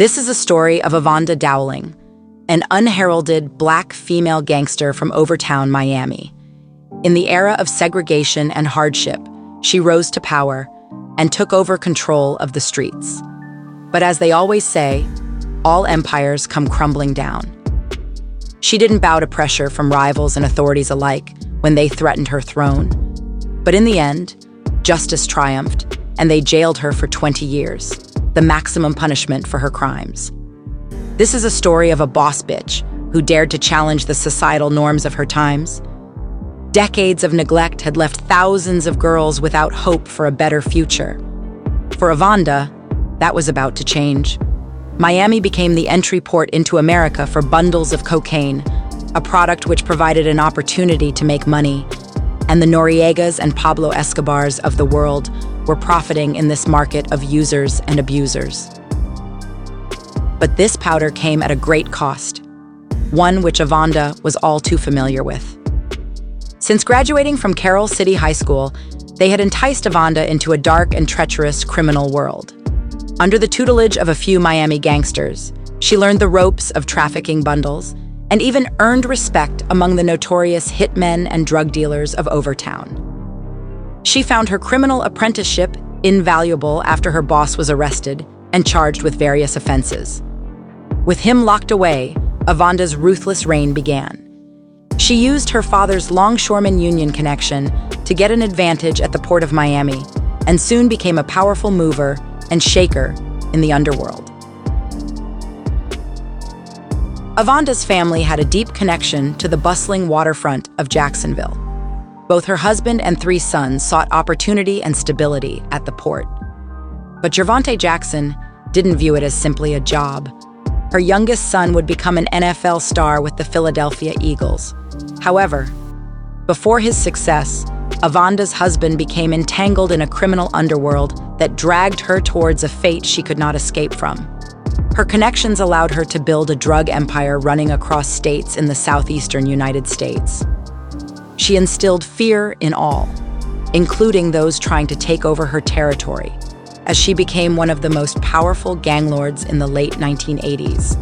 This is a story of Avonda Dowling, an unheralded black female gangster from Overtown, Miami. In the era of segregation and hardship, she rose to power and took over control of the streets. But as they always say, all empires come crumbling down. She didn't bow to pressure from rivals and authorities alike when they threatened her throne. But in the end, justice triumphed, and they jailed her for 20 years the maximum punishment for her crimes. This is a story of a boss bitch who dared to challenge the societal norms of her times. Decades of neglect had left thousands of girls without hope for a better future. For Avonda, that was about to change. Miami became the entry port into America for bundles of cocaine, a product which provided an opportunity to make money, and the Noriegas and Pablo Escobars of the world were profiting in this market of users and abusers. But this powder came at a great cost, one which Avonda was all too familiar with. Since graduating from Carol City High School, they had enticed Avonda into a dark and treacherous criminal world. Under the tutelage of a few Miami gangsters, she learned the ropes of trafficking bundles and even earned respect among the notorious hitmen and drug dealers of Overtown. She found her criminal apprenticeship invaluable after her boss was arrested and charged with various offenses. With him locked away, Avonda's ruthless reign began. She used her father's longshoreman union connection to get an advantage at the port of Miami and soon became a powerful mover and shaker in the underworld. Avonda's family had a deep connection to the bustling waterfront of Jacksonville. Both her husband and three sons sought opportunity and stability at the port. But Gervonta Jackson didn't view it as simply a job. Her youngest son would become an NFL star with the Philadelphia Eagles. However, before his success, Avonda's husband became entangled in a criminal underworld that dragged her towards a fate she could not escape from. Her connections allowed her to build a drug empire running across states in the southeastern United States. She instilled fear in all, including those trying to take over her territory, as she became one of the most powerful gang lords in the late 1980s.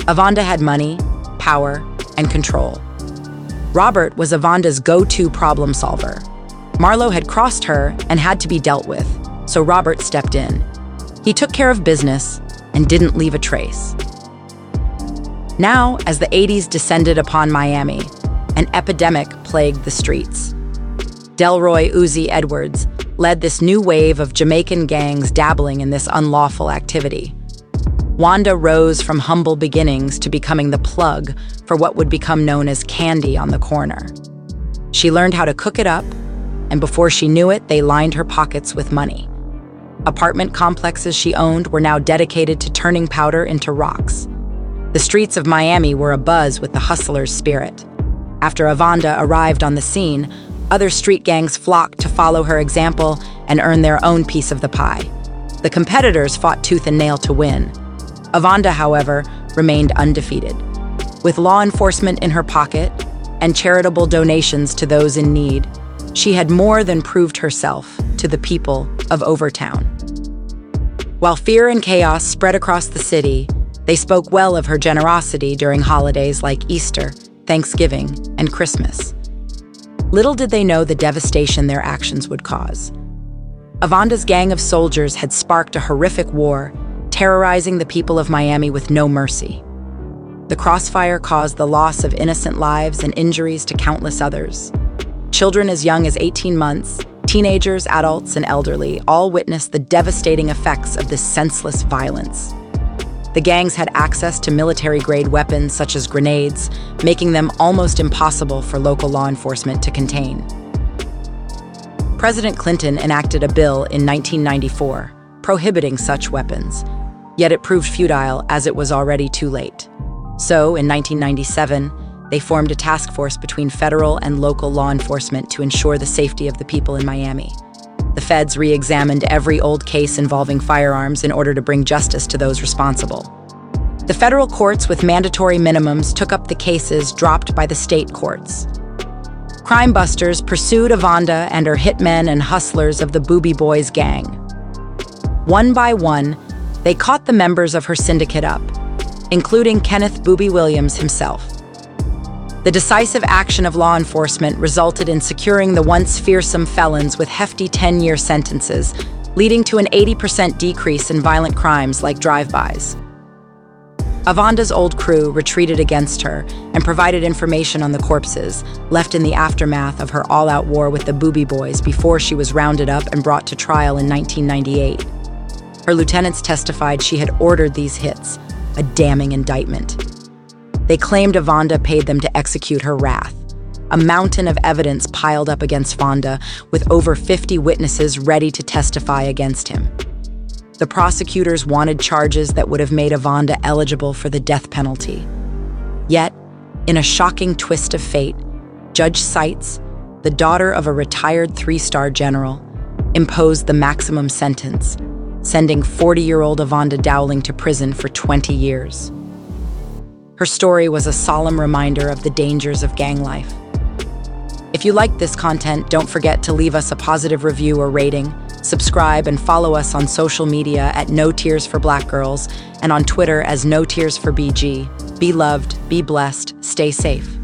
Avonda had money, power, and control. Robert was Avonda's go-to problem solver. Marlo had crossed her and had to be dealt with, so Robert stepped in. He took care of business and didn't leave a trace. Now, as the 80s descended upon Miami, an epidemic plagued the streets. Delroy Uzi Edwards led this new wave of Jamaican gangs dabbling in this unlawful activity. Vonda rose from humble beginnings to becoming the plug for what would become known as candy on the corner. She learned how to cook it up, and before she knew it, they lined her pockets with money. Apartment complexes she owned were now dedicated to turning powder into rocks. The streets of Miami were abuzz with the hustler's spirit. After Avonda arrived on the scene, other street gangs flocked to follow her example and earn their own piece of the pie. The competitors fought tooth and nail to win. Avonda, however, remained undefeated. With law enforcement in her pocket and charitable donations to those in need, she had more than proved herself to the people of Overtown. While fear and chaos spread across the city, they spoke well of her generosity during holidays like Easter, Thanksgiving, and Christmas. Little did they know the devastation their actions would cause. Avonda's gang of soldiers had sparked a horrific war, terrorizing the people of Miami with no mercy. The crossfire caused the loss of innocent lives and injuries to countless others. Children as young as 18 months, teenagers, adults, and elderly all witnessed the devastating effects of this senseless violence. The gangs had access to military grade weapons such as grenades, making them almost impossible for local law enforcement to contain. President Clinton enacted a bill in 1994 prohibiting such weapons, yet it proved futile as it was already too late. So, in 1997, they formed a task force between federal and local law enforcement to ensure the safety of the people in Miami. The feds re examined every old case involving firearms in order to bring justice to those responsible. The federal courts with mandatory minimums took up the cases dropped by the state courts. Crime busters pursued Avonda and her hitmen and hustlers of the Boobie Boys gang. One by one, they caught the members of her syndicate up, including Kenneth Boobie Williams himself. The decisive action of law enforcement resulted in securing the once fearsome felons with hefty 10 year sentences, leading to an 80% decrease in violent crimes like drive bys. Avonda's old crew retreated against her and provided information on the corpses left in the aftermath of her all out war with the Boobie Boys before she was rounded up and brought to trial in 1998. Her lieutenants testified she had ordered these hits, a damning indictment. They claimed Avonda paid them to execute her wrath. A mountain of evidence piled up against Vonda, with over 50 witnesses ready to testify against him. The prosecutors wanted charges that would have made Avonda eligible for the death penalty. Yet, in a shocking twist of fate, Judge Seitz, the daughter of a retired three star general, imposed the maximum sentence, sending 40 year old Avonda Dowling to prison for 20 years. Her story was a solemn reminder of the dangers of gang life. If you liked this content, don't forget to leave us a positive review or rating Subscribe and follow us on social media at No Tears for Black Girls and on Twitter as No Tears for BG. Be loved, be blessed, stay safe.